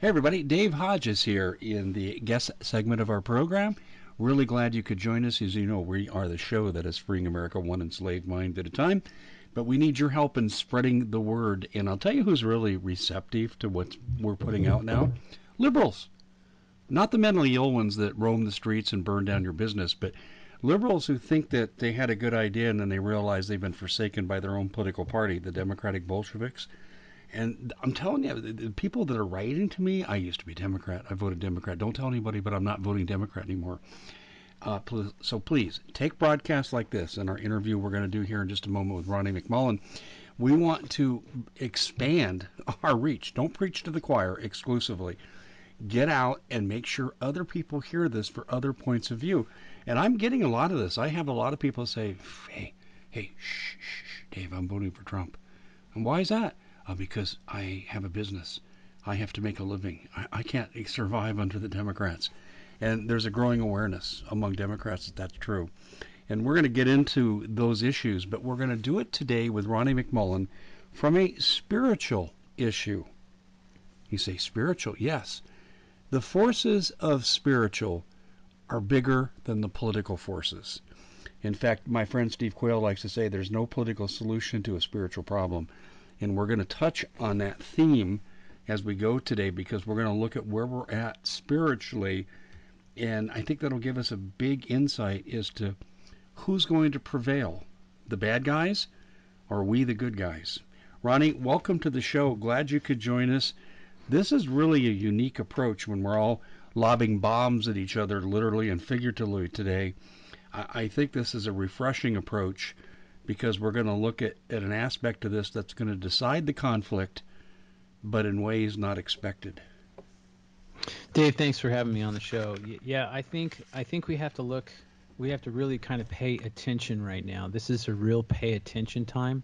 Hey, everybody. Dave Hodges here in the guest segment of our program. Really glad you could join us. As you know, we are the show that is freeing America one enslaved mind at a time. But we need your help in spreading the word. And I'll tell you who's really receptive to what we're putting out now liberals. Not the mentally ill ones that roam the streets and burn down your business, but liberals who think that they had a good idea and then they realize they've been forsaken by their own political party, the Democratic Bolsheviks. And I'm telling you, the people that are writing to me, I used to be Democrat. I voted Democrat. Don't tell anybody, but I'm not voting Democrat anymore. Uh, so please take broadcasts like this and our interview we're going to do here in just a moment with Ronnie McMullen. We want to expand our reach. Don't preach to the choir exclusively. Get out and make sure other people hear this for other points of view. And I'm getting a lot of this. I have a lot of people say, "Hey, hey, shh, shh, shh Dave, I'm voting for Trump." And why is that? Uh, because I have a business. I have to make a living. I, I can't survive under the Democrats. And there's a growing awareness among Democrats that that's true. And we're going to get into those issues, but we're going to do it today with Ronnie McMullen from a spiritual issue. You say spiritual? Yes. The forces of spiritual are bigger than the political forces. In fact, my friend Steve Quayle likes to say there's no political solution to a spiritual problem. And we're going to touch on that theme as we go today because we're going to look at where we're at spiritually. And I think that'll give us a big insight as to who's going to prevail the bad guys or we the good guys. Ronnie, welcome to the show. Glad you could join us. This is really a unique approach when we're all lobbing bombs at each other, literally and figuratively, today. I think this is a refreshing approach because we're going to look at, at an aspect of this that's going to decide the conflict, but in ways not expected. Dave, thanks for having me on the show. Yeah, I think I think we have to look, we have to really kind of pay attention right now. This is a real pay attention time.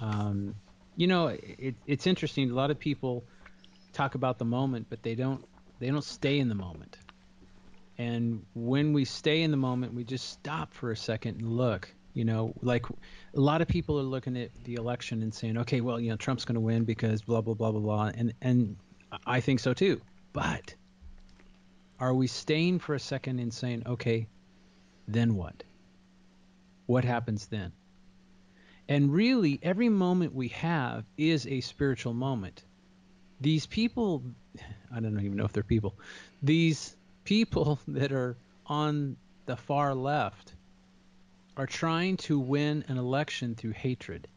Um, you know, it, it's interesting. A lot of people talk about the moment, but they don't they don't stay in the moment. And when we stay in the moment, we just stop for a second and look you know, like a lot of people are looking at the election and saying, okay, well, you know, Trump's going to win because blah blah blah blah blah, and and I think so too. But are we staying for a second and saying, okay, then what? What happens then? And really, every moment we have is a spiritual moment. These people, I don't even know if they're people, these people that are on the far left are trying to win an election through hatred.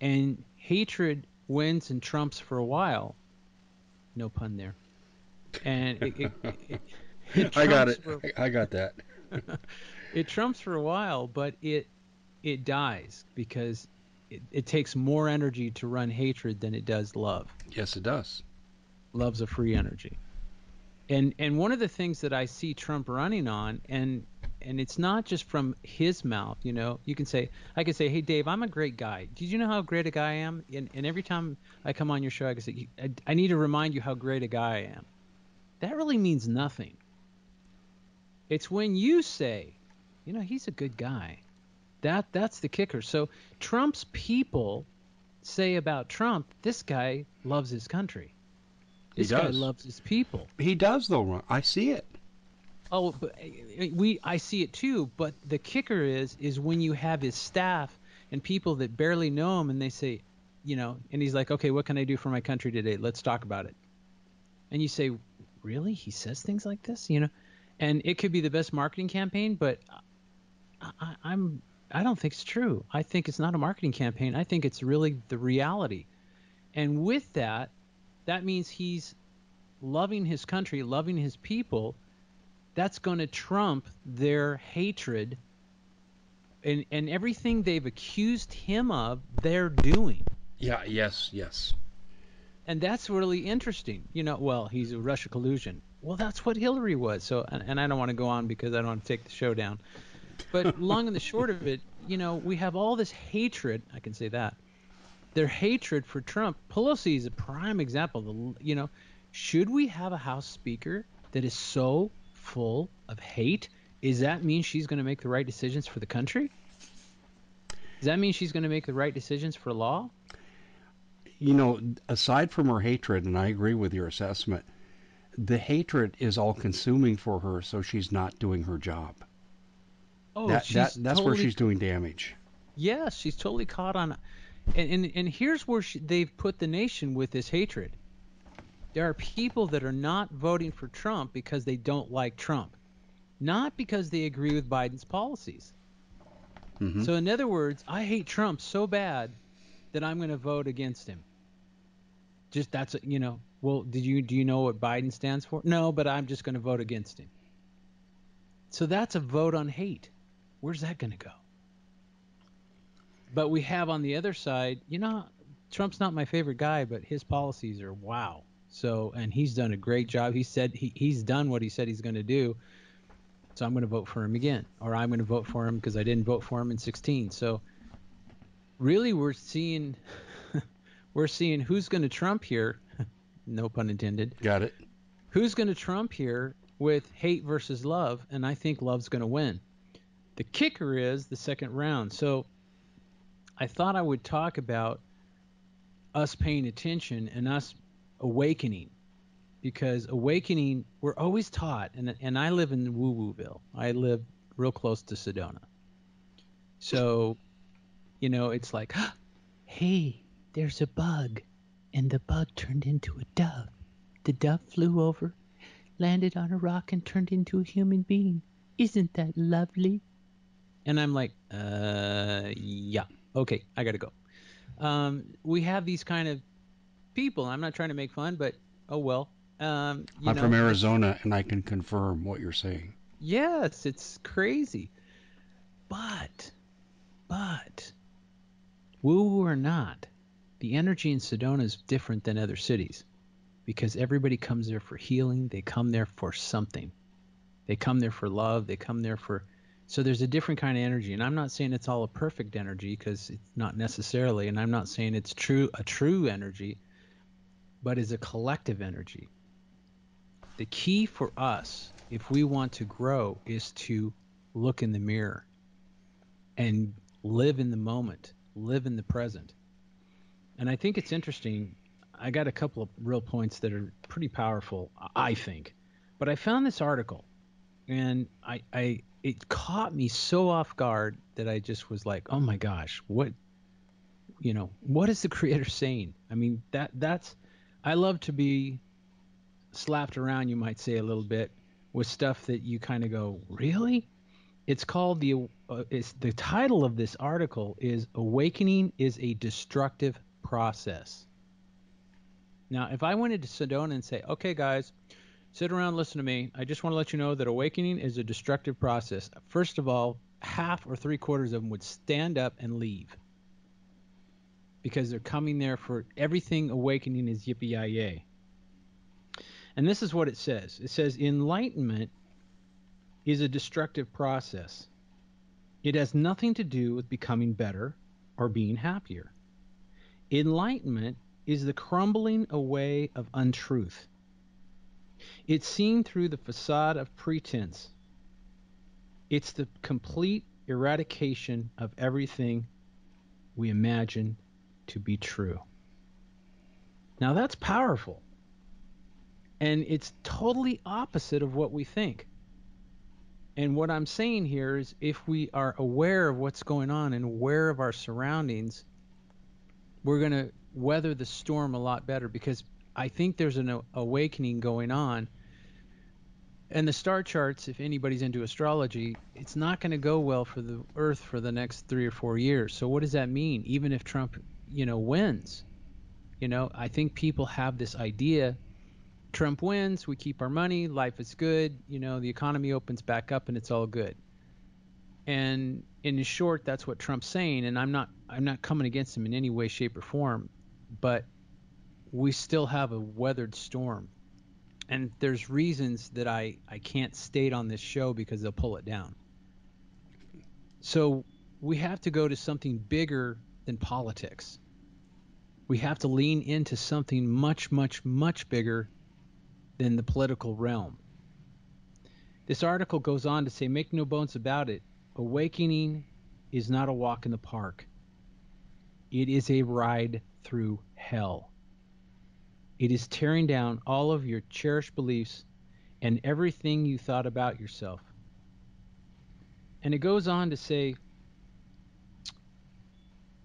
And hatred wins and trumps for a while. No pun there. And it, it, it, it I got it. For, I got that. it trumps for a while, but it it dies because it, it takes more energy to run hatred than it does love. Yes, it does. Love's a free energy. And and one of the things that I see Trump running on, and and it's not just from his mouth. You know, you can say, I can say, hey Dave, I'm a great guy. Did you know how great a guy I am? And, and every time I come on your show, I can say, I, I need to remind you how great a guy I am. That really means nothing. It's when you say, you know, he's a good guy. That that's the kicker. So Trump's people say about Trump, this guy loves his country. This guy loves his people. He does though. I see it. Oh, we I see it too. But the kicker is is when you have his staff and people that barely know him, and they say, you know, and he's like, okay, what can I do for my country today? Let's talk about it. And you say, really? He says things like this, you know, and it could be the best marketing campaign, but I, I'm I don't think it's true. I think it's not a marketing campaign. I think it's really the reality. And with that, that means he's loving his country, loving his people that's going to trump their hatred and and everything they've accused him of they're doing. Yeah yes yes. And that's really interesting. You know well he's a russia collusion. Well that's what hillary was so and, and i don't want to go on because i don't want to take the show down. But long and the short of it you know we have all this hatred i can say that their hatred for trump. Pelosi is a prime example you know should we have a house speaker that is so full of hate, does that mean she's going to make the right decisions for the country? Does that mean she's going to make the right decisions for law? you know, aside from her hatred, and I agree with your assessment, the hatred is all consuming for her, so she's not doing her job. Oh, that, that, that's where she's doing damage. Yes, she's totally caught on. And and, and here's where she, they've put the nation with this hatred. There are people that are not voting for Trump because they don't like Trump, not because they agree with Biden's policies. Mhm. So in other words, I hate Trump so bad that I'm going to vote against him. Just that's you know. Well, did you do you know what Biden stands for? No, but I'm just going to vote against him. So that's a vote on hate. Where's that going to go? But we have on the other side, you know, Trump's not my favorite guy, but his policies are wow. So, and he's done a great job. He said he, he's done what he said he's going to do. So I'm going to vote for him again, or I'm going to vote for him because I didn't vote for him in 16. So, really, we're seeing we're seeing who's going to trump here. no pun intended. Got it? Who's going to trump here with hate versus love? And I think love's going to win. The kicker is the second round. So I thought I would talk about us paying attention and us awakening because awakening we're always taught and and I live in Woo Wooville. I live real close to Sedona. So, you know, it's like, hey, there's a bug and the bug turned into a dove. The dove flew over, landed on a rock and turned into a human being. Isn't that lovely? And I'm like, uh, yeah. Okay, I got to go. Um, we have these kind of people. I'm not trying to make fun, but oh well. Um, you I'm know, from Arizona, and I can confirm what you're saying. Yes, it's crazy. But, but, woo or not, the energy in Sedona is different than other cities because everybody comes there for healing. They come there for something. They come there for love. They come there for. So there's a different kind of energy, and I'm not saying it's all a perfect energy because it's not necessarily, and I'm not saying it's true a true energy, but is a collective energy. The key for us, if we want to grow, is to look in the mirror and live in the moment, live in the present. And I think it's interesting. I got a couple of real points that are pretty powerful, I think. But I found this article, and I, I it caught me so off guard that I just was like, "Oh my gosh, what you know, what is the creator saying?" I mean, that that's I love to be slapped around, you might say a little bit, with stuff that you kind of go, "Really?" It's called the uh, it's the title of this article is "Awakening is a Destructive Process." Now, if I went into Sedona and say, "Okay, guys, sit around, listen to me. I just want to let you know that awakening is a destructive process." First of all, half or three quarters of them would stand up and leave because they're coming there for everything. Awakening is yippee. And this is what it says. It says enlightenment is a destructive process. It has nothing to do with becoming better or being happier. Enlightenment is the crumbling away of untruth. It's seen through the facade of pretense. It's the complete eradication of everything we imagine to be true. Now that's powerful. And it's totally opposite of what we think. And what I'm saying here is if we are aware of what's going on and aware of our surroundings, we're going to weather the storm a lot better because I think there's an awakening going on. And the star charts, if anybody's into astrology, it's not going to go well for the Earth for the next three or four years. So what does that mean? Even if Trump, you know, wins, you know, I think people have this idea Trump wins, we keep our money, life is good, you know, the economy opens back up and it's all good. And in short, that's what Trump's saying, and I'm not I'm not coming against him in any way, shape, or form, but we still have a weathered storm. And there's reasons that I, I can't state on this show because they'll pull it down. So we have to go to something bigger than politics. We have to lean into something much, much, much bigger than the political realm. This article goes on to say, make no bones about it, awakening is not a walk in the park. It is a ride through hell. It is tearing down all of your cherished beliefs and everything you thought about yourself. And it goes on to say,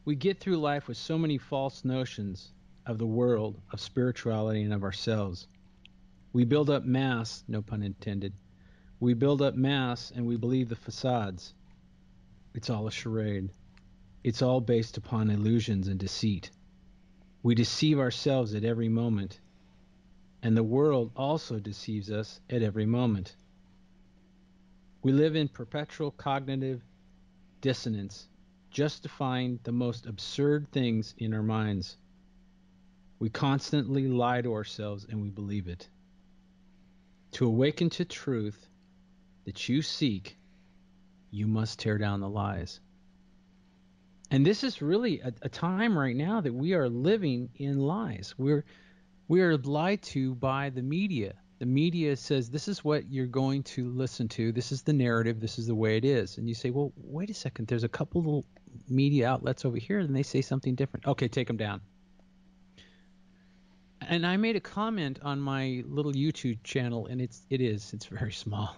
we get through life with so many false notions of the world, of spirituality, and of ourselves. We build up mass, no pun intended. We build up mass and we believe the facades. It's all a charade. It's all based upon illusions and deceit. We deceive ourselves at every moment, and the world also deceives us at every moment. We live in perpetual cognitive dissonance, justifying the most absurd things in our minds. We constantly lie to ourselves and we believe it. To awaken to truth that you seek, you must tear down the lies. And this is really a, a, time right now that we are living in lies. We're we are lied to by the media. The media says this is what you're going to listen to. This is the narrative. This is the way it is. And you say, well, wait a second. There's a couple of media outlets over here, and they say something different. Okay, take them down. And I made a comment on my little YouTube channel, and it's it is it's very small,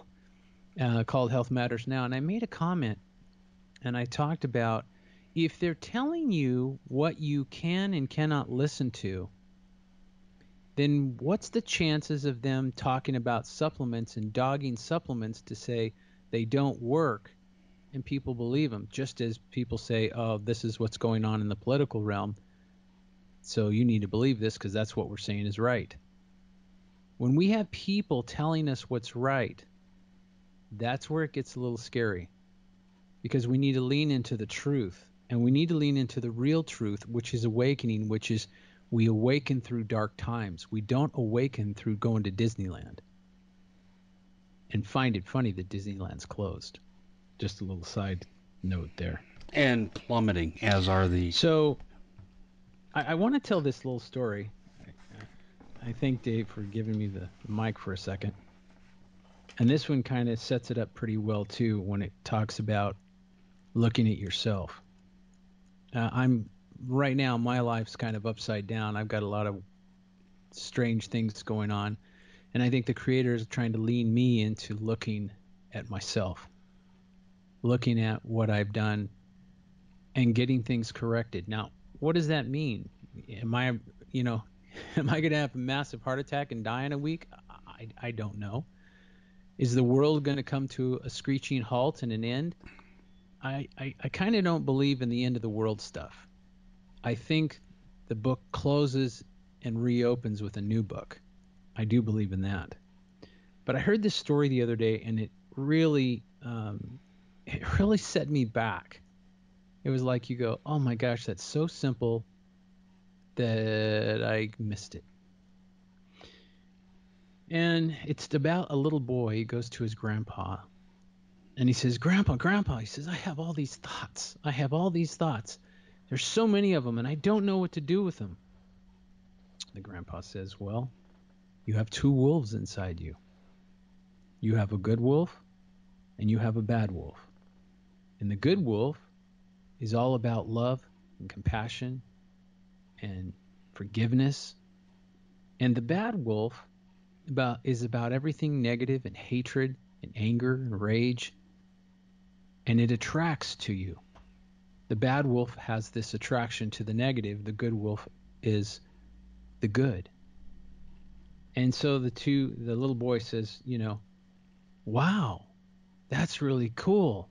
uh, called Health Matters Now. And I made a comment, and I talked about if they're telling you what you can and cannot listen to, then what's the chances of them talking about supplements and dogging supplements to say they don't work and people believe them, just as people say, oh, this is what's going on in the political realm. So you need to believe this because that's what we're saying is right. When we have people telling us what's right, that's where it gets a little scary because we need to lean into the truth and we need to lean into the real truth, which is awakening, which is we awaken through dark times. We don't awaken through going to Disneyland. And find it funny that Disneyland's closed. Just a little side note there. And plummeting, as are the. So I, I want to tell this little story. I thank Dave for giving me the mic for a second. And this one kind of sets it up pretty well too when it talks about looking at yourself. Uh, I'm right now my life's kind of upside down. I've got a lot of strange things going on, and I think the creator is trying to lean me into looking at myself, looking at what I've done, and getting things corrected. Now, what does that mean? Am I, you know, am I going to have a massive heart attack and die in a week? I, I don't know. Is the world going to come to a screeching halt and an end? I, I, I kind of don't believe in the end of the world stuff. I think the book closes and reopens with a new book. I do believe in that. But I heard this story the other day, and it really, um, it really set me back it was like you go, oh my gosh, that's so simple that I missed it. And it's about a little boy. He goes to his grandpa and he says, Grandpa, Grandpa, he says, I have all these thoughts. I have all these thoughts. There's so many of them and I don't know what to do with them. The grandpa says, Well, you have two wolves inside you. You have a good wolf and you have a bad wolf. And the good wolf is all about love and compassion and forgiveness. And the bad wolf about is about everything negative and hatred and anger and rage. And it attracts to you. The bad wolf has this attraction to the negative. The good wolf is the good. And so the two, the little boy says, you know, wow, that's really cool.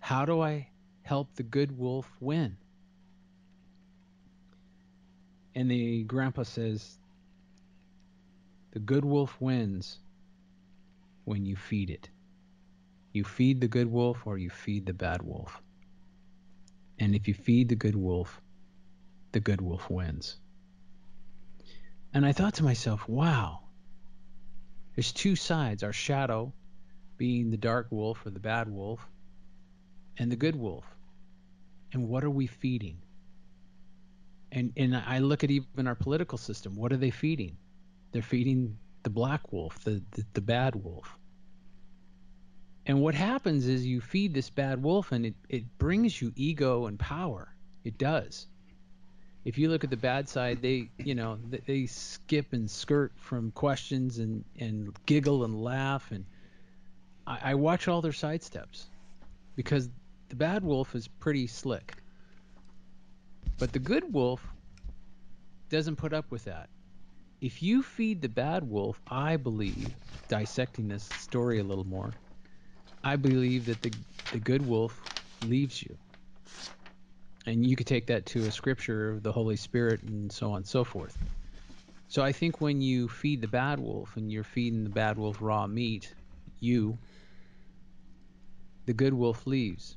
How do I help the good wolf win? And the grandpa says, The good wolf wins when you feed it. You feed the good wolf or you feed the bad wolf. And if you feed the good wolf, the good wolf wins. And I thought to myself, wow, there's two sides our shadow being the dark wolf or the bad wolf, and the good wolf and what are we feeding? And and I look at even our political system. What are they feeding? They're feeding the black wolf, the, the, the bad wolf. And what happens is you feed this bad wolf and it, it brings you ego and power. It does. if you look at the bad side, they, you know, they, they skip and skirt from questions and and giggle and laugh, and I, I watch all their sidesteps because the bad wolf is pretty slick, but the good wolf doesn't put up with that. If you feed the bad wolf, I believe, dissecting this story a little more, I believe that the the good wolf leaves you. And you could take that to a scripture of the holy spirit and so on and so forth. So i think when you feed the bad wolf and you're feeding the bad wolf raw meat you the good wolf leaves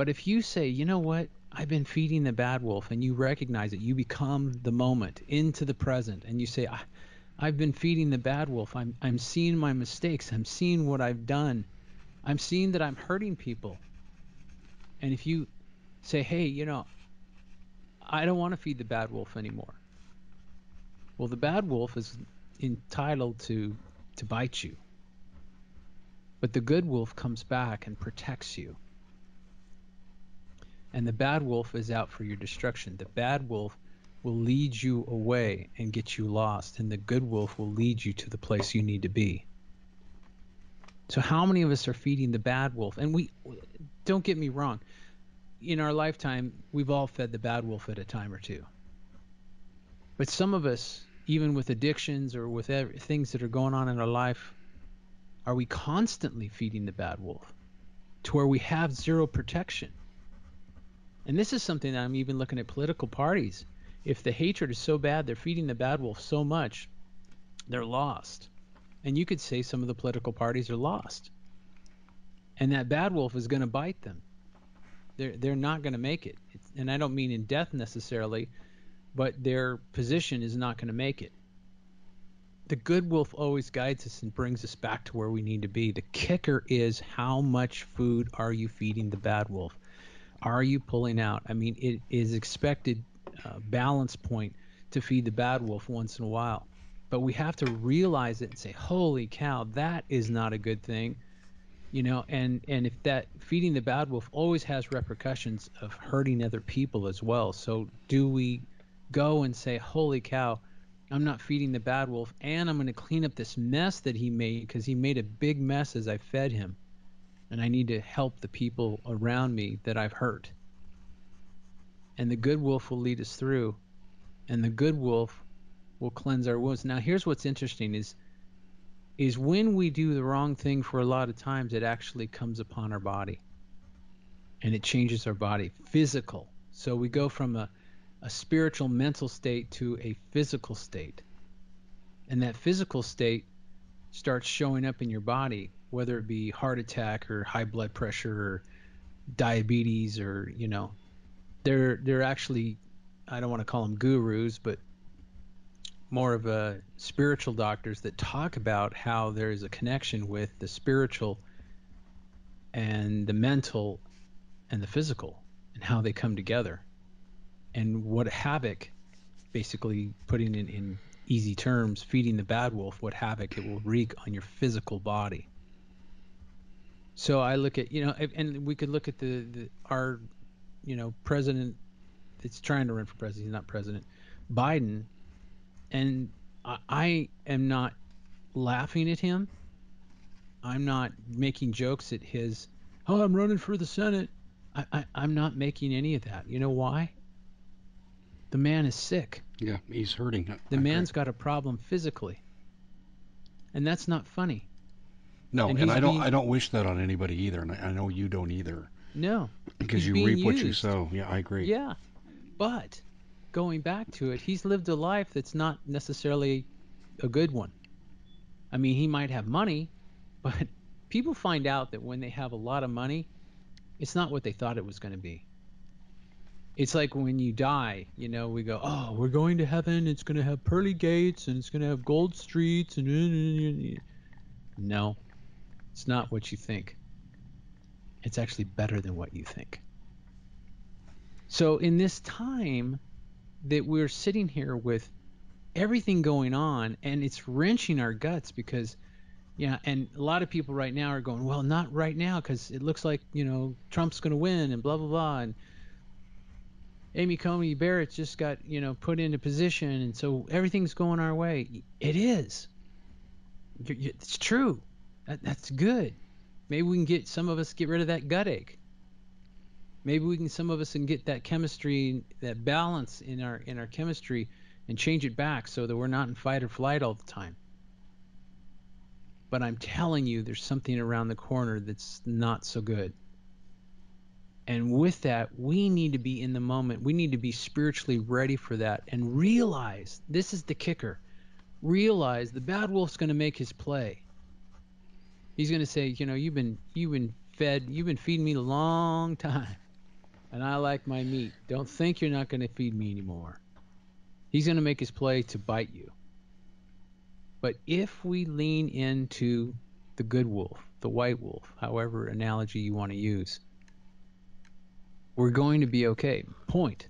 but if you say you know what i've been feeding the bad wolf and you recognize it you become the moment into the present and you say I, i've been feeding the bad wolf i'm i'm seeing my mistakes i'm seeing what i've done i'm seeing that i'm hurting people and if you say, hey, you know, I don't want to feed the bad wolf anymore. Well, the bad wolf is entitled to to bite you. But the good wolf comes back and protects you. And the bad wolf is out for your destruction. The bad wolf will lead you away and get you lost, and the good wolf will lead you to the place you need to be. So, how many of us are feeding the bad wolf? And we don't get me wrong, in our lifetime, we've all fed the bad wolf at a time or two. But some of us, even with addictions or with things that are going on in our life, are we constantly feeding the bad wolf to where we have zero protection? And this is something that I'm even looking at political parties. If the hatred is so bad, they're feeding the bad wolf so much, they're lost. And you could say some of the political parties are lost. And that bad wolf is going to bite them they're they're not going to make it. It's, and I don't mean in death necessarily, but their position is not going to make it. The good wolf always guides us and brings us back to where we need to be. The kicker is how much food are you feeding the bad wolf? Are you pulling out? I mean, it is expected uh, balance point to feed the bad wolf once in a while, but we have to realize it and say, "Holy cow, that is not a good thing." you know and and if that feeding the bad wolf always has repercussions of hurting other people as well so do we go and say holy cow i'm not feeding the bad wolf and i'm going to clean up this mess that he made because he made a big mess as i fed him and i need to help the people around me that i've hurt. And the good wolf will lead us through and the good wolf will cleanse our wounds. Now here's what's interesting is is when we do the wrong thing for a lot of times it actually comes upon our body and it changes our body physical. So we go from a, a spiritual mental state to a physical state. And that physical state starts showing up in your body whether it be heart attack or high blood pressure or diabetes or you know they're they're actually I don't want to call them gurus but more of a spiritual doctors that talk about how there is a connection with the spiritual and the mental and the physical and how they come together. And what havoc basically putting it in easy terms feeding the bad wolf what havoc it will wreak on your physical body so i look at you know and we could look at the, the our you know president that's trying to run for president he's not president biden and I am not laughing at him. I'm not making jokes at his, oh, I'm running for the Senate. I, I, I'm not making any of that. You know why? The man is sick. Yeah, he's hurting. The I man's got a problem physically, and that's not funny. No, and, and I don't. Being, I don't wish that on anybody either, and I, I know you don't either. No, because you reap used. what you sow. Yeah, I agree. Yeah, but going back to it, he's lived a life that's not necessarily a good one. I mean, he might have money, but people find out that when they have a lot of money, it's not what they thought it was going to be. It's like when you die, you know, we go, "Oh, we're going to heaven. It's going to have pearly gates and it's going to have gold streets and uh, uh, uh, no. It's not what you think. It's actually better than what you think. So in this time, that we're sitting here with everything going on and it's wrenching our guts because yeah and a lot of people right now are going well not right now because it looks like you know trump's going to win and blah blah blah and Amy Coney Barrett just got, you know, put into position, and so everything's going our way. It is. It's true. That, that's good. Maybe we can get some of us get rid of that gut ache. Maybe we can some of us can get that chemistry, that balance in our in our chemistry, and change it back so that we're not in fight or flight all the time. But I'm telling you, there's something around the corner that's not so good. And with that, we need to be in the moment. We need to be spiritually ready for that and realize this is the kicker. Realize the bad wolf's going to make his play. He's going to say, you know, you've been you've been fed, you've been feeding me a long time, and I like my meat. Don't think you're not going to feed me anymore. He's going to make his play to bite you. But if we lean into the good wolf, the white wolf, however analogy you want to use, we're going to be okay. Point.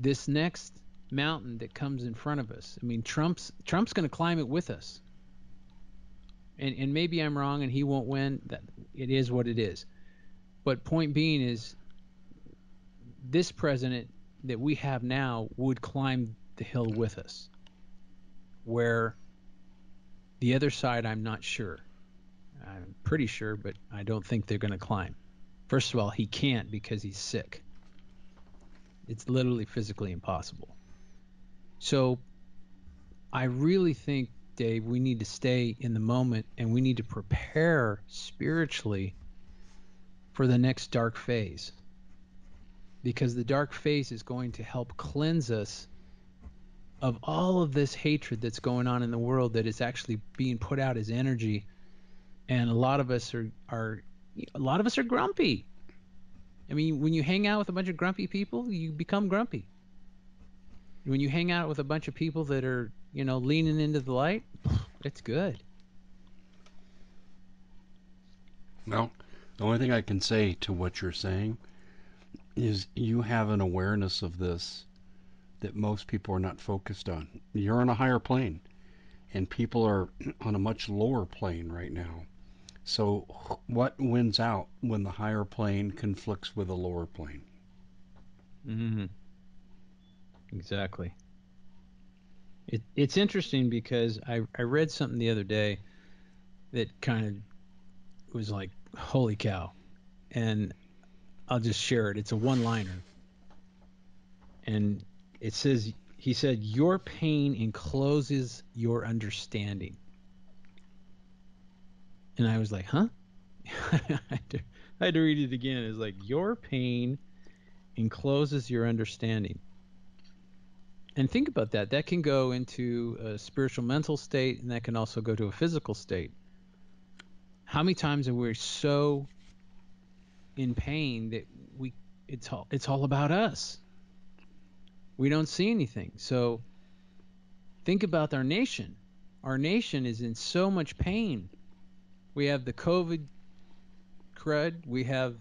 This next mountain that comes in front of us. I mean, Trump's Trump's going to climb it with us. And and maybe I'm wrong and he won't win. That it is what it is. But point being is this president that we have now would climb the hill with us. Where the other side I'm not sure. I'm pretty sure, but I don't think they're going to climb. First of all, he can't because he's sick. It's literally physically impossible. So I really think, Dave, we need to stay in the moment and we need to prepare spiritually for the next dark phase. Because the dark phase is going to help cleanse us of all of this hatred that's going on in the world that is actually being put out as energy. And a lot of us are, are a lot of us are grumpy. I mean, when you hang out with a bunch of grumpy people, you become grumpy. When you hang out with a bunch of people that are, you know, leaning into the light, it's good. Well, the only thing I can say to what you're saying is you have an awareness of this that most people are not focused on. You're on a higher plane, and people are on a much lower plane right now. So, what wins out when the higher plane conflicts with the lower plane? Mm-hmm. Exactly. It, it's interesting because I, I read something the other day that kind of was like, holy cow. And I'll just share it. It's a one liner. And it says, he said, Your pain encloses your understanding. And I was like, huh? I, had to, I had to read it again. It's like, your pain encloses your understanding. And think about that. That can go into a spiritual mental state, and that can also go to a physical state. How many times are we so in pain that we it's all it's all about us? We don't see anything. So think about our nation. Our nation is in so much pain we have the COVID crud. We have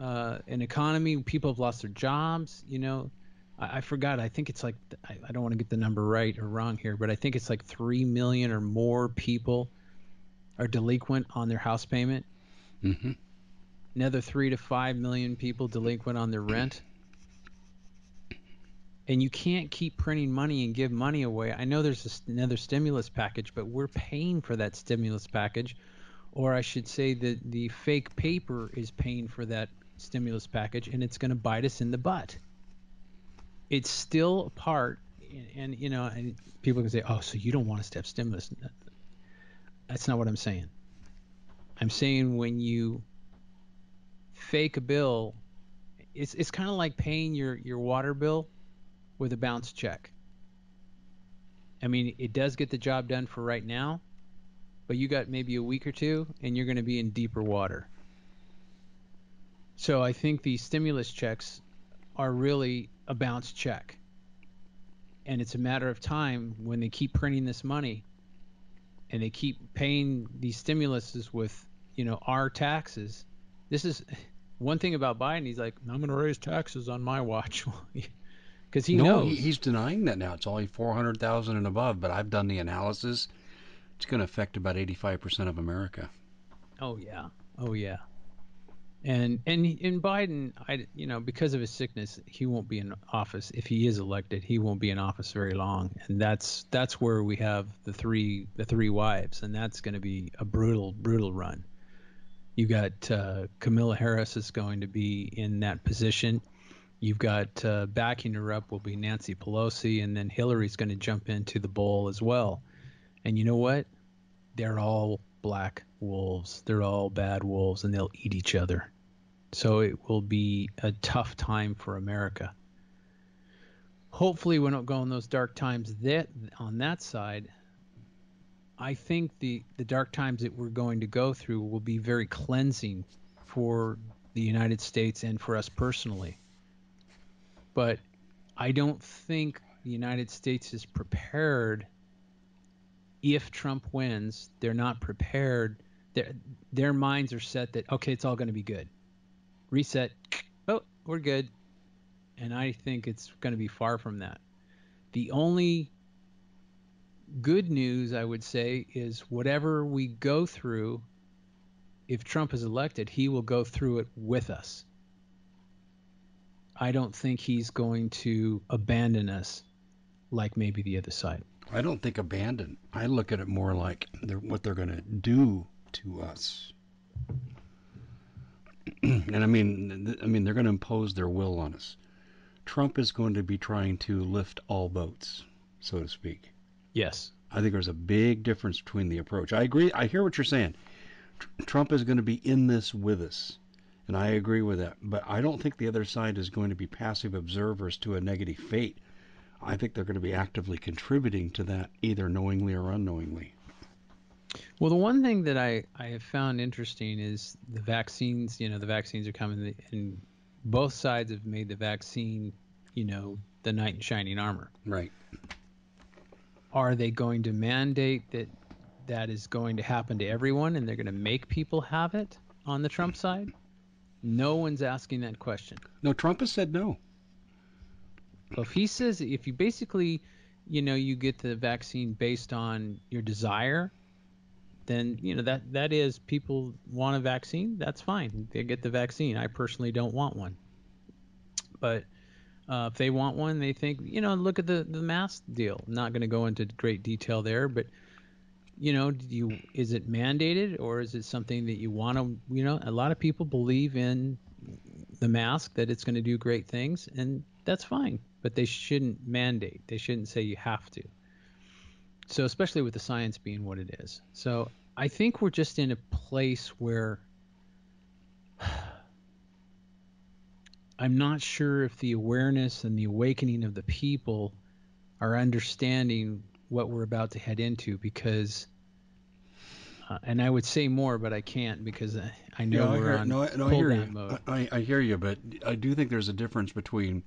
uh, an economy. People have lost their jobs. You know, I, I forgot. I think it's like I, I don't want to get the number right or wrong here, but I think it's like three million or more people are delinquent on their house payment. Mm-hmm. Another three to five million people delinquent on their rent. And you can't keep printing money and give money away. I know there's another stimulus package, but we're paying for that stimulus package or I should say that the fake paper is paying for that stimulus package and it's going to bite us in the butt. It's still part, and, and you know, and people can say, "Oh, so you don't want to have stimulus?" That's not what I'm saying. I'm saying when you fake a bill, it's it's kind of like paying your your water bill with a bounce check. I mean, it does get the job done for right now, but you got maybe a week or two and you're going to be in deeper water. So I think these stimulus checks are really a bounce check. And it's a matter of time when they keep printing this money and they keep paying these stimuluses with, you know, our taxes. This is one thing about Biden. He's like, I'm going to raise taxes on my watch. Because he no, knows. he's denying that now. It's only 400,000 and above, but I've done the analysis it's going to affect about 85% of America. Oh yeah. Oh yeah. And and in Biden, I you know because of his sickness, he won't be in office. If he is elected, he won't be in office very long, and that's that's where we have the three the three wives, and that's going to be a brutal brutal run. You got uh, Kamala Harris is going to be in that position. You've got uh, backing her up will be Nancy Pelosi, and then Hillary's going to jump into the bowl as well. And you know what? They're all black wolves. They're all bad wolves, and they'll eat each other. So it will be a tough time for America. Hopefully, we don't go in those dark times that on that side. I think the the dark times that we're going to go through will be very cleansing for the United States and for us personally. But I don't think the United States is prepared if Trump wins. They're not prepared. Their their minds are set that okay, it's all going to be good reset. Oh, we're good. And I think it's going to be far from that. The only good news, I would say, is whatever we go through, if Trump is elected, he will go through it with us. I don't think he's going to abandon us like maybe the other side. I don't think abandon. I look at it more like they're, what they're going to do to us. and I mean, I mean, they're going to impose their will on us. Trump is going to be trying to lift all boats, so to speak. Yes. I think there's a big difference between the approach. I agree. I hear what you're saying. Trump is going to be in this with us, and I agree with that. But I don't think the other side is going to be passive observers to a negative fate. I think they're going to be actively contributing to that, either knowingly or unknowingly. Well, the one thing that I, I have found interesting is the vaccines. You know, the vaccines are coming, and both sides have made the vaccine, you know, the knight in shining armor. Right. Are they going to mandate that that is going to happen to everyone, and they're going to make people have it on the Trump side? No one's asking that question. No, Trump has said no. Well, if he says if you basically, you know, you get the vaccine based on your desire then you know that that is people want a vaccine. That's fine. They get the vaccine. I personally don't want one, but uh, if they want one, they think you know look at the the mask deal. Not going to go into great detail there, but you know, do you is it mandated or is it something that you want to? You know, a lot of people believe in the mask that it's going to do great things, and that's fine. But they shouldn't mandate. They shouldn't say you have to. So especially with the science being what it is. So I think we're just in a place where I'm not sure if the awareness and the awakening of the people are understanding what we're about to head into because uh, and I would say more, but I can't because I, I know yeah, we're I hear, on no, no, I hear you. mode. I, I hear you, but I do think there's a difference between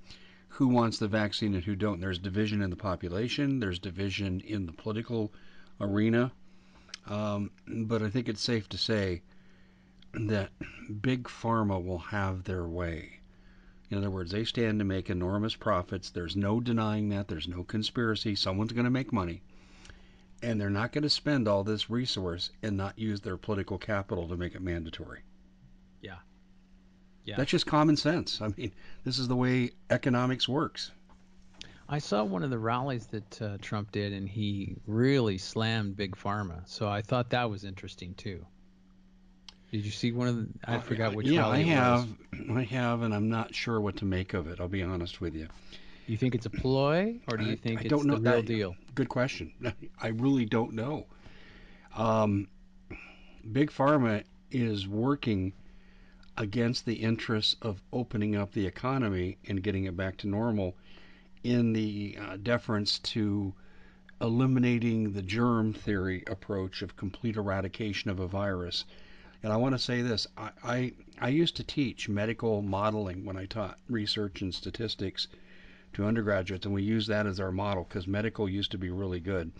who wants the vaccine and who don't. There's division in the population. There's division in the political arena. Um, but I think it's safe to say that big pharma will have their way. In other words, they stand to make enormous profits. There's no denying that. There's no conspiracy. Someone's going to make money. And they're not going to spend all this resource and not use their political capital to make it mandatory. Yeah. That's just common sense. I mean, this is the way economics works. I saw one of the rallies that uh, Trump did, and he really slammed big pharma. So I thought that was interesting too. Did you see one of the? I uh, forgot which. Yeah, I have. I have, and I'm not sure what to make of it. I'll be honest with you. You think it's a ploy, or do you think I, I it's don't know. the real I, deal? Good question. I really don't know. Um, big pharma is working against the interests of opening up the economy and getting it back to normal in the uh, deference to eliminating the germ theory approach of complete eradication of a virus. And I want to say this I, I, I used to teach medical modeling when I taught research and statistics to undergraduates, and we used that as our model because medical used to be really good.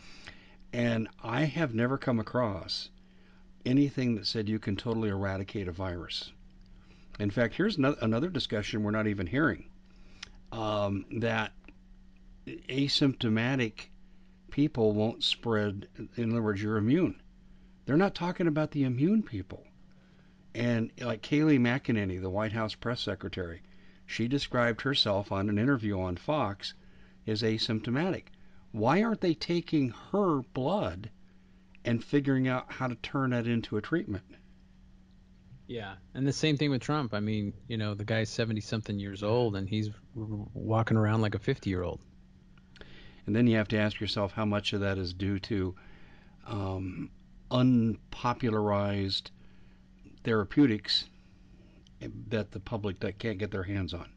And I have never come across anything that said you can totally eradicate a virus. In fact, here's another discussion we're not even hearing um, that asymptomatic people won't spread. In other words, you're immune. They're not talking about the immune people. And like Kayleigh McEnany, the White House press secretary, she described herself on an interview on Fox as asymptomatic. Why aren't they taking her blood and figuring out how to turn that into a treatment? Yeah, and the same thing with Trump. I mean, you know, the guy's 70 something years old and he's walking around like a 50 year old. And then you have to ask yourself how much of that is due to um, unpopularized therapeutics that the public that can't get their hands on.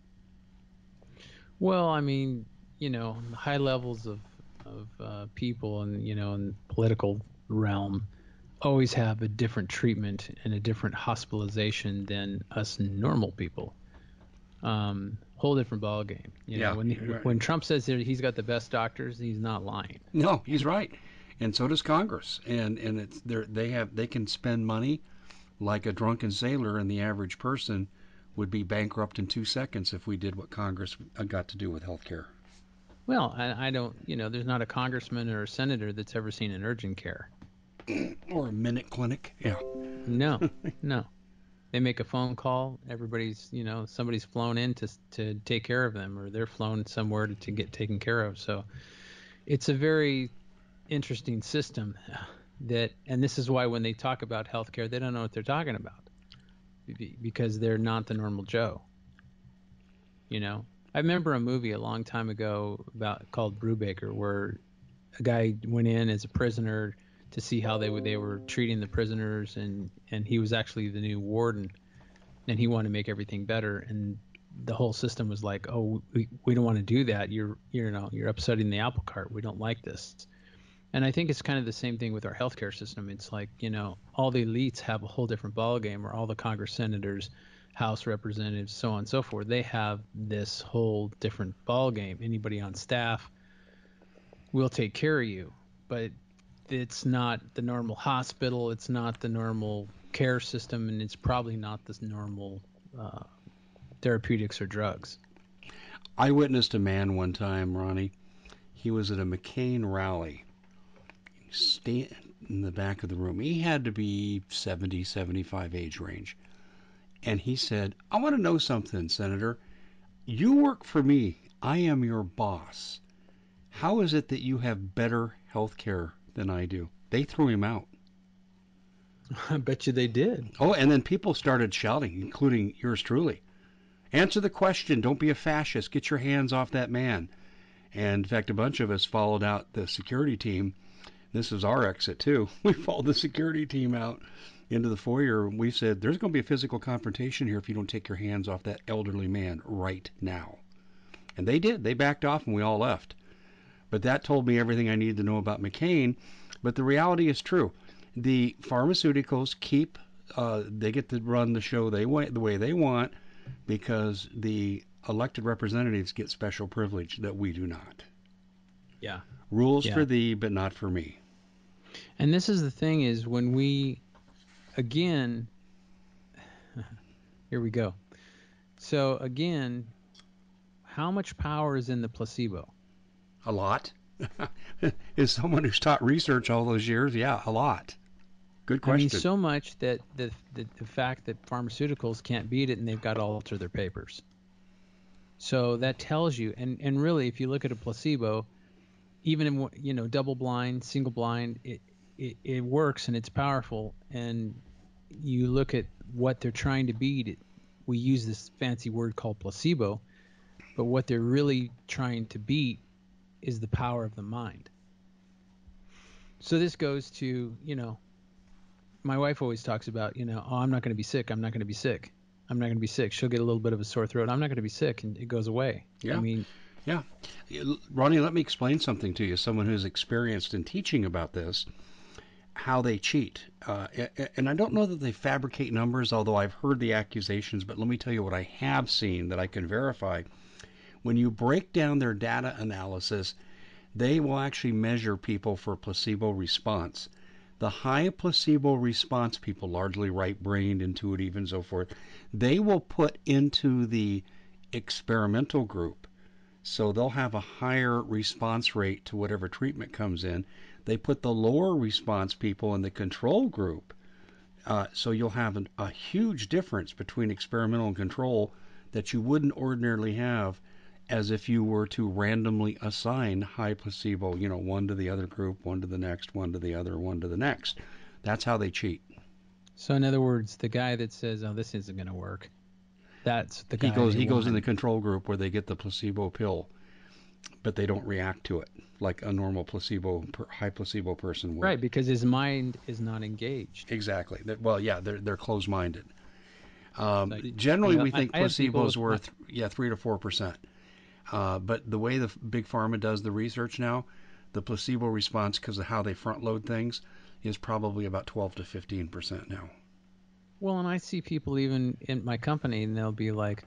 Well, I mean, you know, high levels of of uh, people and you know in political realm always have a different treatment and a different hospitalization than us normal people. Um, whole different ball game. You know, Yeah, when right. when Trump says that he's got the best doctors, he's not lying. No, he's right, and so does Congress. And and it's they they have they can spend money like a drunken sailor, and the average person would be bankrupt in two seconds if we did what Congress uh, got to do with health care. Well, I, I don't, you know, there's not a congressman or a senator that's ever seen an urgent care. Or a minute clinic. Yeah. No, no. They make a phone call. Everybody's, you know, somebody's flown in to to take care of them, or they're flown somewhere to, to get taken care of. So, it's a very interesting system. That, and this is why when they talk about healthcare, they don't know what they're talking about, because they're not the normal Joe. You know, I remember a movie a long time ago about called Brubaker, where a guy went in as a prisoner to see how they were they were treating the prisoners, and and he was actually the new warden, and he wanted to make everything better, and the whole system was like, oh, we, we don't want to do that. You're you know you're upsetting the apple cart. We don't like this. And I think it's kind of the same thing with our healthcare system. It's like you know all the elites have a whole different ballgame, or all the Congress senators, House representatives, so on and so forth. They have this whole different ballgame. Anybody on staff will take care of you, but it's not the normal hospital. It's not the normal care system, and it's probably not the normal uh, therapeutics or drugs. I witnessed a man one time, Ronnie. He was at a McCain rally. Stand in the back of the room. He had to be 70, 75 age range. And he said, I want to know something, Senator. You work for me. I am your boss. How is it that you have better health care than I do? They threw him out. I bet you they did. Oh, and then people started shouting, including yours truly. Answer the question. Don't be a fascist. Get your hands off that man. And in fact, a bunch of us followed out the security team. This is our exit, too. We followed the security team out into the foyer. We said, There's going to be a physical confrontation here if you don't take your hands off that elderly man right now. And they did. They backed off and we all left. But that told me everything I needed to know about McCain. But the reality is true. The pharmaceuticals keep, uh, they get to run the show they the way they want because the elected representatives get special privilege that we do not. Yeah. Rules Yeah. for thee, but not for me. And this is the thing is when we again here we go. So again, how much power is in the placebo? A lot. Is someone who's taught research all those years? Yeah, a lot. Good I mean question. so much that the, the the fact that pharmaceuticals can't beat it and they've got to alter their papers. So that tells you and and really if you look at a placebo even in you know double blind, single blind, it, it it works and it's powerful and you look at what they're trying to beat it, we use this fancy word called placebo, but what they're really trying to beat is the power of the mind. So this goes to, you know, my wife always talks about, you know, oh, I'm not going to be sick. I'm not going to be sick. I'm not going to be sick. She'll get a little bit of a sore throat. I'm not going to be sick, and it goes away. Yeah. I mean, Yeah. Ronnie, let me explain something to you. Someone who's experienced in teaching about this, how they cheat. Uh, and I don't know that they fabricate numbers, although I've heard the accusations, but let me tell you what I have seen that I can verify. When you break down their data analysis, they will actually measure people for placebo response. The high placebo response people, largely right brained, intuitive, and so forth, they will put into the experimental group so they'll have a higher response rate to whatever treatment comes in. They put the lower response people in the control group, Uh, so you'll have an, a huge difference between experimental and control that you wouldn't ordinarily have as if you were to randomly assign high placebo, you know, one to the other group, one to the next, one to the other, one to the next. That's how they cheat. So in other words, the guy that says, "Oh, this isn't going to work," that's the guy. He goes. He want. goes in the control group where they get the placebo pill, but they don't react to it like a normal placebo, high placebo person would. Right, because his mind is not engaged. Exactly. Well, yeah, they're they're closed-minded. Um, so, generally, you know, we think I, placebo is worth yeah three to four percent. Uh, but the way the big pharma does the research now, the placebo response because of how they front load things is probably about 12 to 15 percent now. Well, and I see people even in my company, and they'll be like,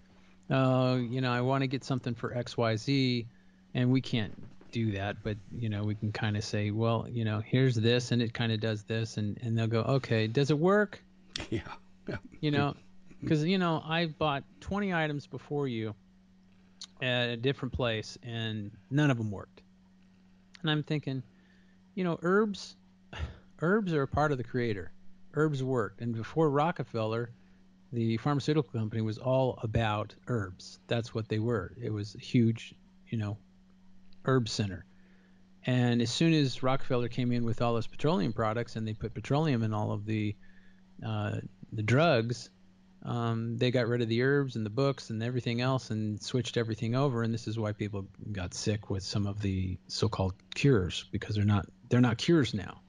"Oh, you know, I want to get something for X, Y, Z, and we can't do that, but you know, we can kind of say, well, you know, here's this, and it kind of does this, and and they'll go, okay, does it work? Yeah. yeah. You know, because you know, I bought 20 items before you at a different place, and none of them worked. And I'm thinking, you know, herbs, herbs are a part of the creator herbs worked. And before Rockefeller, the pharmaceutical company was all about herbs. That's what they were. It was a huge, you know, herb center. And as soon as Rockefeller came in with all those petroleum products and they put petroleum in all of the uh, the drugs, um, they got rid of the herbs and the books and everything else and switched everything over. And this is why people got sick with some of the so-called cures because they're not they're not cures now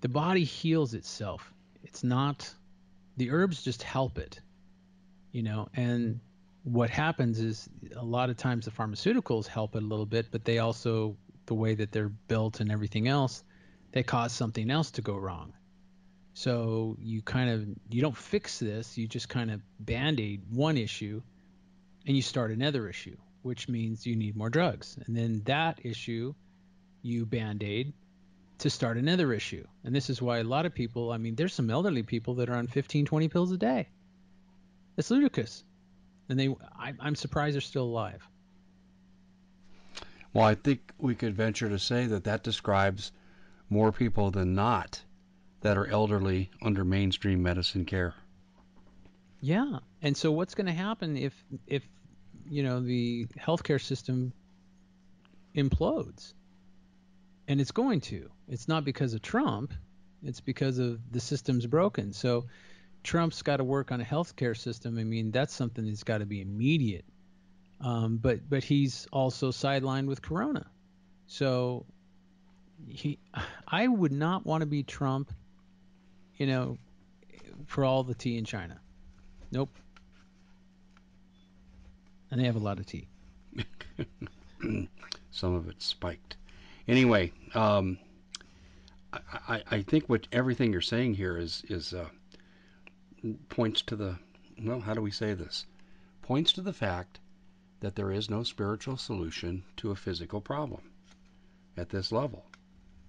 the body heals itself. It's not the herbs just help it, you know. And what happens is a lot of times the pharmaceuticals help it a little bit, but they also the way that they're built and everything else, they cause something else to go wrong. So you kind of you don't fix this, you just kind of band-aid one issue and you start another issue, which means you need more drugs. And then that issue you band-aid to start another issue. And this is why a lot of people, I mean, there's some elderly people that are on 15, 20 pills a day. It's ludicrous. And they, I, I'm surprised they're still alive. Well, I think we could venture to say that that describes more people than not that are elderly under mainstream medicine care. Yeah. And so what's going to happen if if you know the healthcare system implodes? and it's going to. It's not because of Trump. It's because of the system's broken. So Trump's got to work on a healthcare system. I mean, that's something that's got to be immediate. Um, but but he's also sidelined with Corona. So he, I would not want to be Trump. You know, for all the tea in China. Nope. And they have a lot of tea. Some of it spiked. Anyway, um, I, I think what everything you're saying here is is uh, points to the well, how do we say this? Points to the fact that there is no spiritual solution to a physical problem at this level.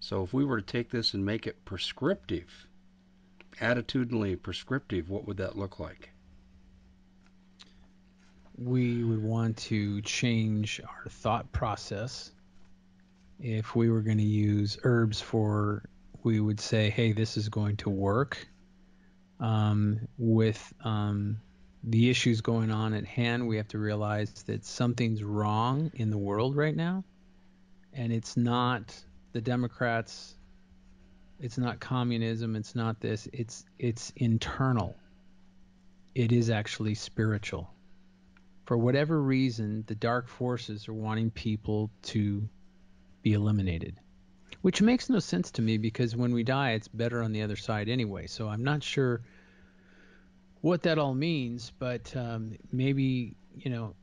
So if we were to take this and make it prescriptive, attitudinally prescriptive, what would that look like? We would want to change our thought process if we were going to use herbs for, we would say, hey, this is going to work. Um, with um, the issues going on at hand, we have to realize that something's wrong in the world right now. And it's not the Democrats, it's not communism, it's not this, it's it's internal. It is actually spiritual. For whatever reason, the dark forces are wanting people to be eliminated. Which makes no sense to me because when we die, it's better on the other side anyway. So I'm not sure what that all means, but um, maybe you know,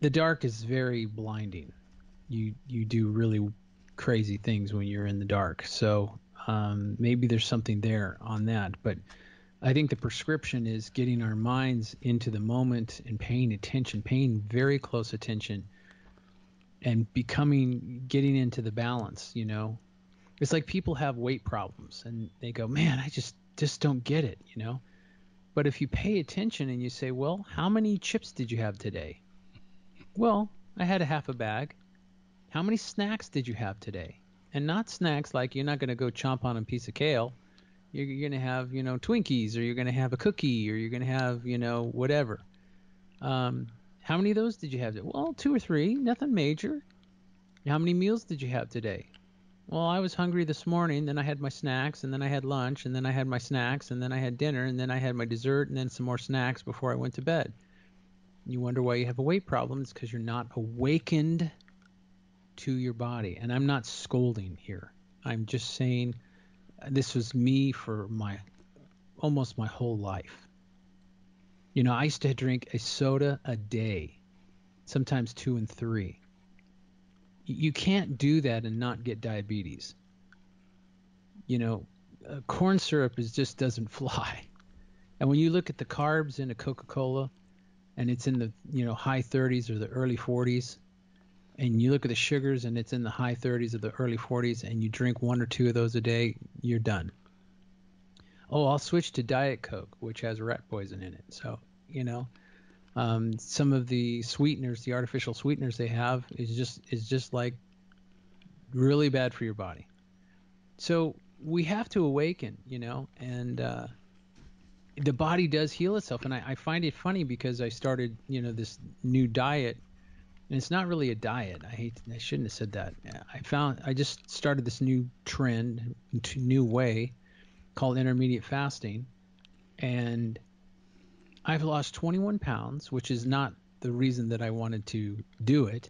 the dark is very blinding. You you do really crazy things when you're in the dark. So um, maybe there's something there on that, but I think the prescription is getting our minds into the moment and paying attention, paying very close attention and becoming getting into the balance you know? It's like people have weight problems and they go man i just just don't get it you know? But if you pay attention and you say well how many chips did you have today? Well i had a half a bag. How many snacks did you have today and not snacks like you're not going to go chomp on a piece of kale You're, you're going to have, you know, Twinkies, or you're going to have a cookie, or you're going to have, you know, whatever. Um, how many of those did you have? Well, two or three, nothing major. How many meals did you have today? Well, I was hungry this morning, then I had my snacks, and then I had lunch, and then I had my snacks, and then I had dinner, and then I had my dessert, and then some more snacks before I went to bed. You wonder why you have a weight problem. It's because you're not awakened to your body. And I'm not scolding here. I'm just saying this was me for my almost my whole life. You know, I used to drink a soda a day, sometimes two and three. You can't do that and not get diabetes. You know, uh, corn syrup is just doesn't fly. And when you look at the carbs in a Coca-Cola, and it's in the you know high 30s or the early 40s and you look at the sugars and it's in the high 30s or the early 40s and you drink one or two of those a day you're done. Oh i'll switch to diet coke which has rat poison in it. So you know um, some of the sweeteners the artificial sweeteners they have is just is just like really bad for your body. So we have to awaken you know and uh, the body does heal itself. And I, I, find it funny because i started you know this new diet and it's not really a diet. I hate i shouldn't have said that. I found i just started this new trend new way called intermediate fasting. And i've lost 21 pounds which is not the reason that i wanted to do it.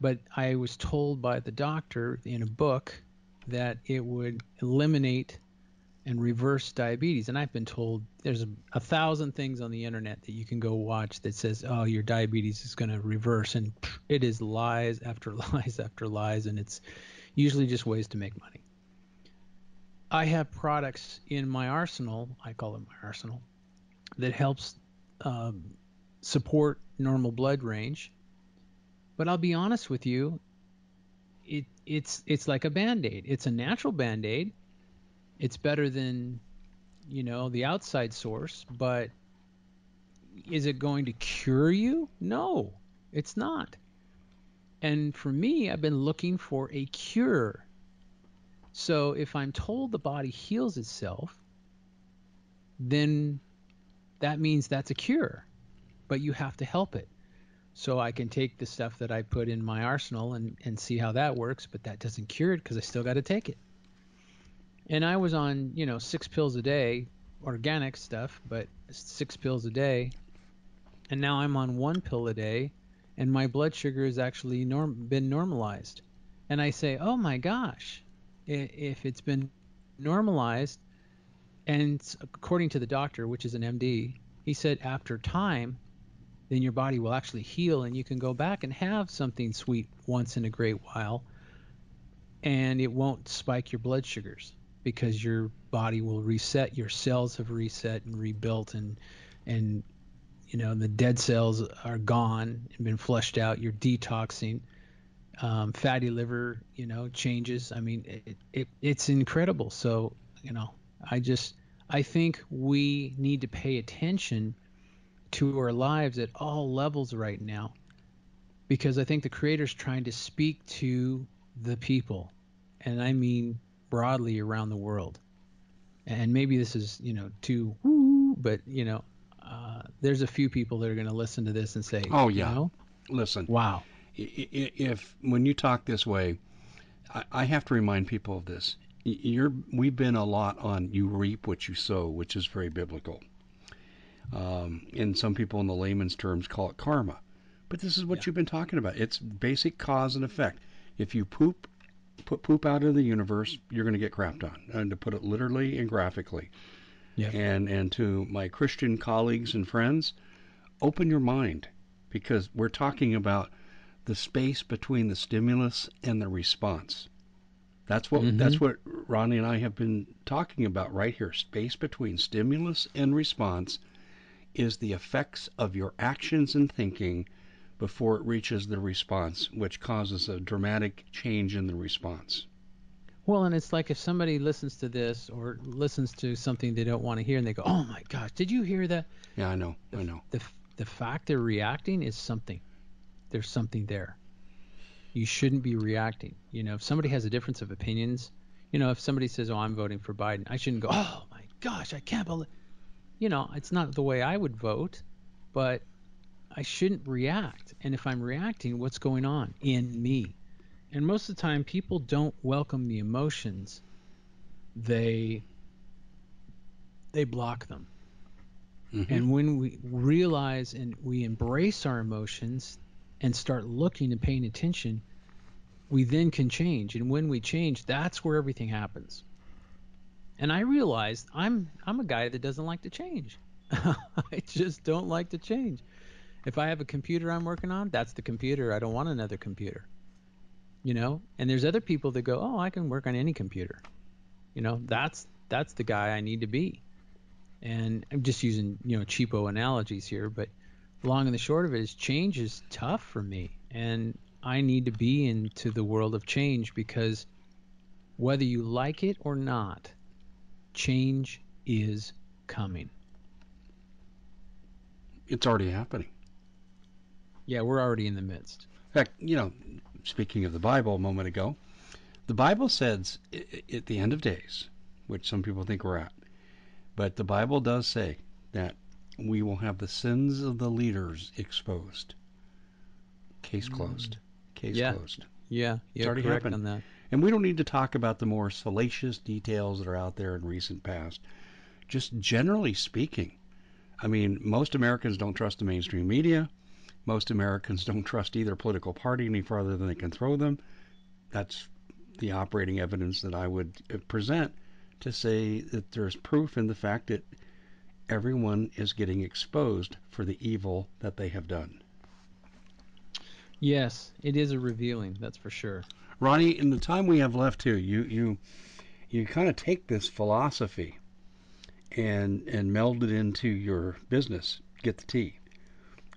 But i was told by the doctor in a book that it would eliminate and reverse diabetes. And I've been told there's a, a, thousand things on the internet that you can go watch that says, oh, your diabetes is going to reverse. And it is lies after lies after lies. And it's usually just ways to make money. I have products in my arsenal, I call it my arsenal, that helps um, support normal blood range. But I'll be honest with you, it, it's it's like a band-aid. It's a natural band-aid it's better than you know the outside source but is it going to cure you? No it's not. And for me i've been looking for a cure. So if i'm told the body heals itself then that means that's a cure but you have to help it. So i can take the stuff that i put in my arsenal and, and see how that works but that doesn't cure it because i still got to take it and I was on, you know, six pills a day, organic stuff, but six pills a day. And now I'm on one pill a day, and my blood sugar has actually norm- been normalized. And I say, oh my gosh, if it's been normalized, and according to the doctor, which is an MD, he said after time, then your body will actually heal and you can go back and have something sweet once in a great while and it won't spike your blood sugars because your body will reset, your cells have reset and rebuilt, and and you know the dead cells are gone and been flushed out. You're detoxing. Um, fatty liver, you know, changes. I mean, it, it it's incredible. So you know, I just I think we need to pay attention to our lives at all levels right now because I think the creator's trying to speak to the people. And I mean broadly around the world. And maybe this is, you know, too woo, but you know, uh, there's a few people that are going to listen to this and say, "Oh yeah, you know, listen, wow." If when you talk this way, I have to remind people of this. You're we've been a lot on you reap what you sow, which is very biblical. Um, and some people in the layman's terms call it karma. But this is what yeah. you've been talking about. It's basic cause and effect. If you poop put poop out in the universe, you're going to get crapped on. And to put it literally and graphically. Yep. And and to my Christian colleagues and friends, open your mind because we're talking about the space between the stimulus and the response. That's what mm-hmm. that's what Ronnie and I have been talking about right here. Space between stimulus and response is the effects of your actions and thinking before it reaches the response, which causes a dramatic change in the response. Well, and it's like if somebody listens to this or listens to something they don't want to hear, and they go, "Oh my gosh, did you hear that?" Yeah, I know, the, I know. The the fact they're reacting is something. There's something there. You shouldn't be reacting. You know, if somebody has a difference of opinions, you know, if somebody says, "Oh, I'm voting for Biden," I shouldn't go, "Oh my gosh, I can't believe." You know, it's not the way I would vote, but I shouldn't react. And if I'm reacting, what's going on in me? And most of the time, people don't welcome the emotions. They they block them. Mm-hmm. And when we realize and we embrace our emotions and start looking and paying attention, we then can change. And when we change, that's where everything happens. And I realized I'm I'm a guy that doesn't like to change. I just don't like to change. If I have a computer I'm working on, that's the computer. I don't want another computer. You know? And there's other people that go, "Oh, I can work on any computer." You know, that's that's the guy I need to be. And I'm just using, you know, cheapo analogies here, but long and the short of it is change is tough for me. And I need to be into the world of change because whether you like it or not, change is coming. It's already happening. Yeah, we're already in the midst. In fact, you know, speaking of the Bible a moment ago, the Bible says at the end of days, which some people think we're at, but the Bible does say that we will have the sins of the leaders exposed. Case mm. closed. Case Yeah. closed. Yeah, you're already correct happened. on that. And we don't need to talk about the more salacious details that are out there in recent past. Just generally speaking, I mean, most Americans don't trust the mainstream media. Most Americans don't trust either political party any farther than they can throw them. That's the operating evidence that I would uh, present to say that there's proof in the fact that everyone is getting exposed for the evil that they have done. Yes, it is a revealing, that's for sure. Ronnie, in the time we have left here, you you you kind of take this philosophy and and meld it into your business. Get the tea.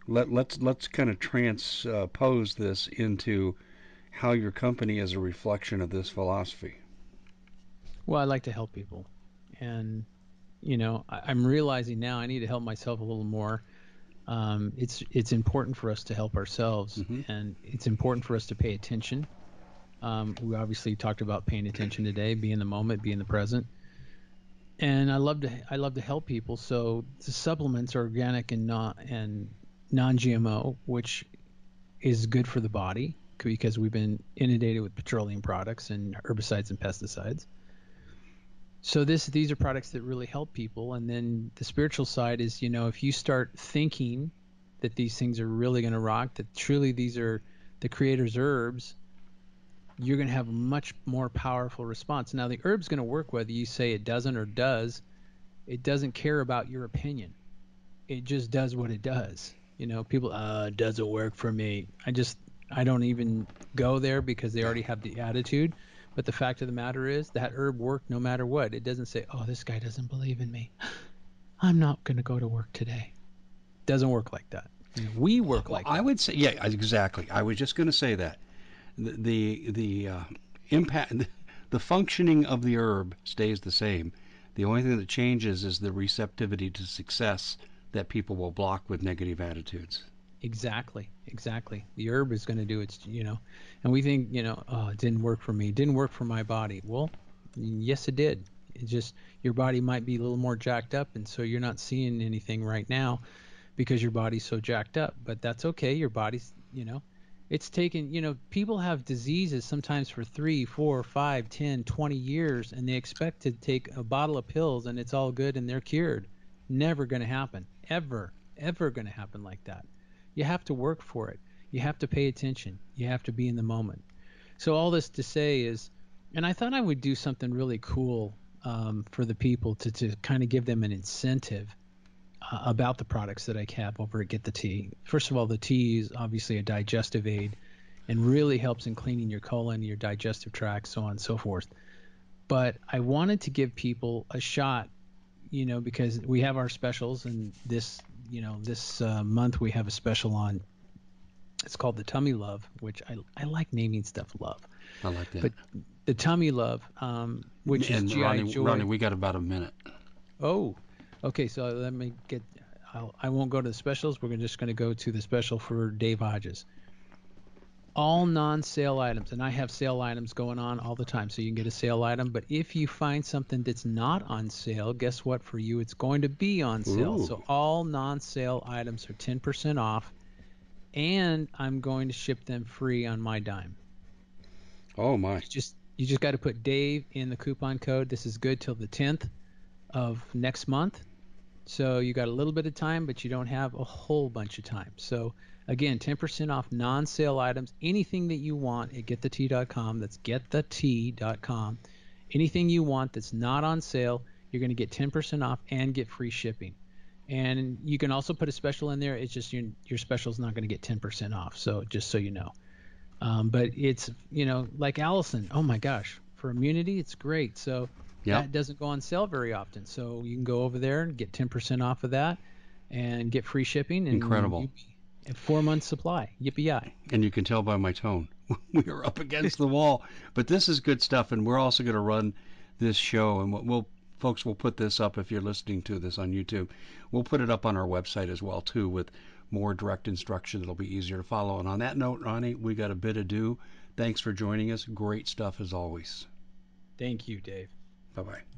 Let let's let's kind of transpose this into how your company is a reflection of this philosophy. Well, I like to help people, and you know, I, I'm realizing now I need to help myself a little more. Um, it's it's important for us to help ourselves, Mhm. and it's important for us to pay attention. Um, we obviously talked about paying attention today, be in the moment, be in the present. And I love to I love to help people. So the supplements are organic and not and non-GMO, which is good for the body because we've been inundated with petroleum products and herbicides and pesticides. So this these are products that really help people and then the spiritual side is, you know, if you start thinking that these things are really going to rock, that truly these are the creator's herbs, you're going to have a much more powerful response. Now the herb's going to work whether you say it doesn't or does. It doesn't care about your opinion. It just does what it does. You know, people uh it doesn't work for me. I just I don't even go there because they already have the attitude. But the fact of the matter is that herb worked no matter what. It doesn't say, "Oh, this guy doesn't believe in me. I'm not going to go to work today." Doesn't work like that. We work like I that. would say, yeah, exactly. I was just going to say that the the, the uh, impact, the functioning of the herb stays the same. The only thing that changes is the receptivity to success that people will block with negative attitudes. Exactly, exactly. The herb is going to do its, you know, and we think, you know, oh, it didn't work for me, it didn't work for my body. Well, yes, it did. It just your body might be a little more jacked up, and so you're not seeing anything right now because your body's so jacked up. But that's okay. Your body's, you know, it's taken. You know, people have diseases sometimes for three, four, five, ten, twenty years, and they expect to take a bottle of pills and it's all good and they're cured. Never going to happen. Ever, ever going to happen like that. You have to work for it. You have to pay attention. You have to be in the moment. So all this to say is, and I thought I would do something really cool um, for the people to, to kind of give them an incentive uh, about the products that I have over at Get the Tea. First of all, the tea is obviously a digestive aid and really helps in cleaning your colon, your digestive tract, so on and so forth. But I wanted to give people a shot, you know, because we have our specials, and this, you know, this uh, month we have a special on. It's called the Tummy Love, which I I like naming stuff love. I like that. But the Tummy Love, um, which and is GI Ronnie, Joy. Ronnie, we got about a minute. Oh, okay. So let me get. I'll, I won't go to the specials. We're just going to go to the special for Dave Hodges. All non-sale items and i have sale items going on all the time so you can get a sale item but if you find something that's not on sale guess what? For you it's going to be on sale. Ooh. so all non-sale items are 10% off and i'm going to ship them free on my dime. Oh my. you just you just got to put dave in the coupon code. This is good till the 10th of next month. So you got a little bit of time but you don't have a whole bunch of time. So Again, 10% off non-sale items. Anything that you want at getthetea.com. That's getthetea.com. Anything you want that's not on sale, you're going to get 10% off and get free shipping. And you can also put a special in there. It's just your your special is not going to get 10% off. So just so you know. Um, but it's you know like Allicin. Oh my gosh, for immunity, it's great. So Yep. that doesn't go on sale very often. So you can go over there and get 10% off of that and get free shipping. And Incredible. you- four months supply. Yippee yi! and you can tell by my tone. We are up against the wall. But this is good stuff and we're also going to run this show and we'll, folks will put this up if you're listening to this on youtube. We'll put it up on our website as well too with more direct instruction that'll be easier to follow. And on that note ronnie we got a bit of do thanks for joining us. Great stuff as always. Thank you, Dave. bye-bye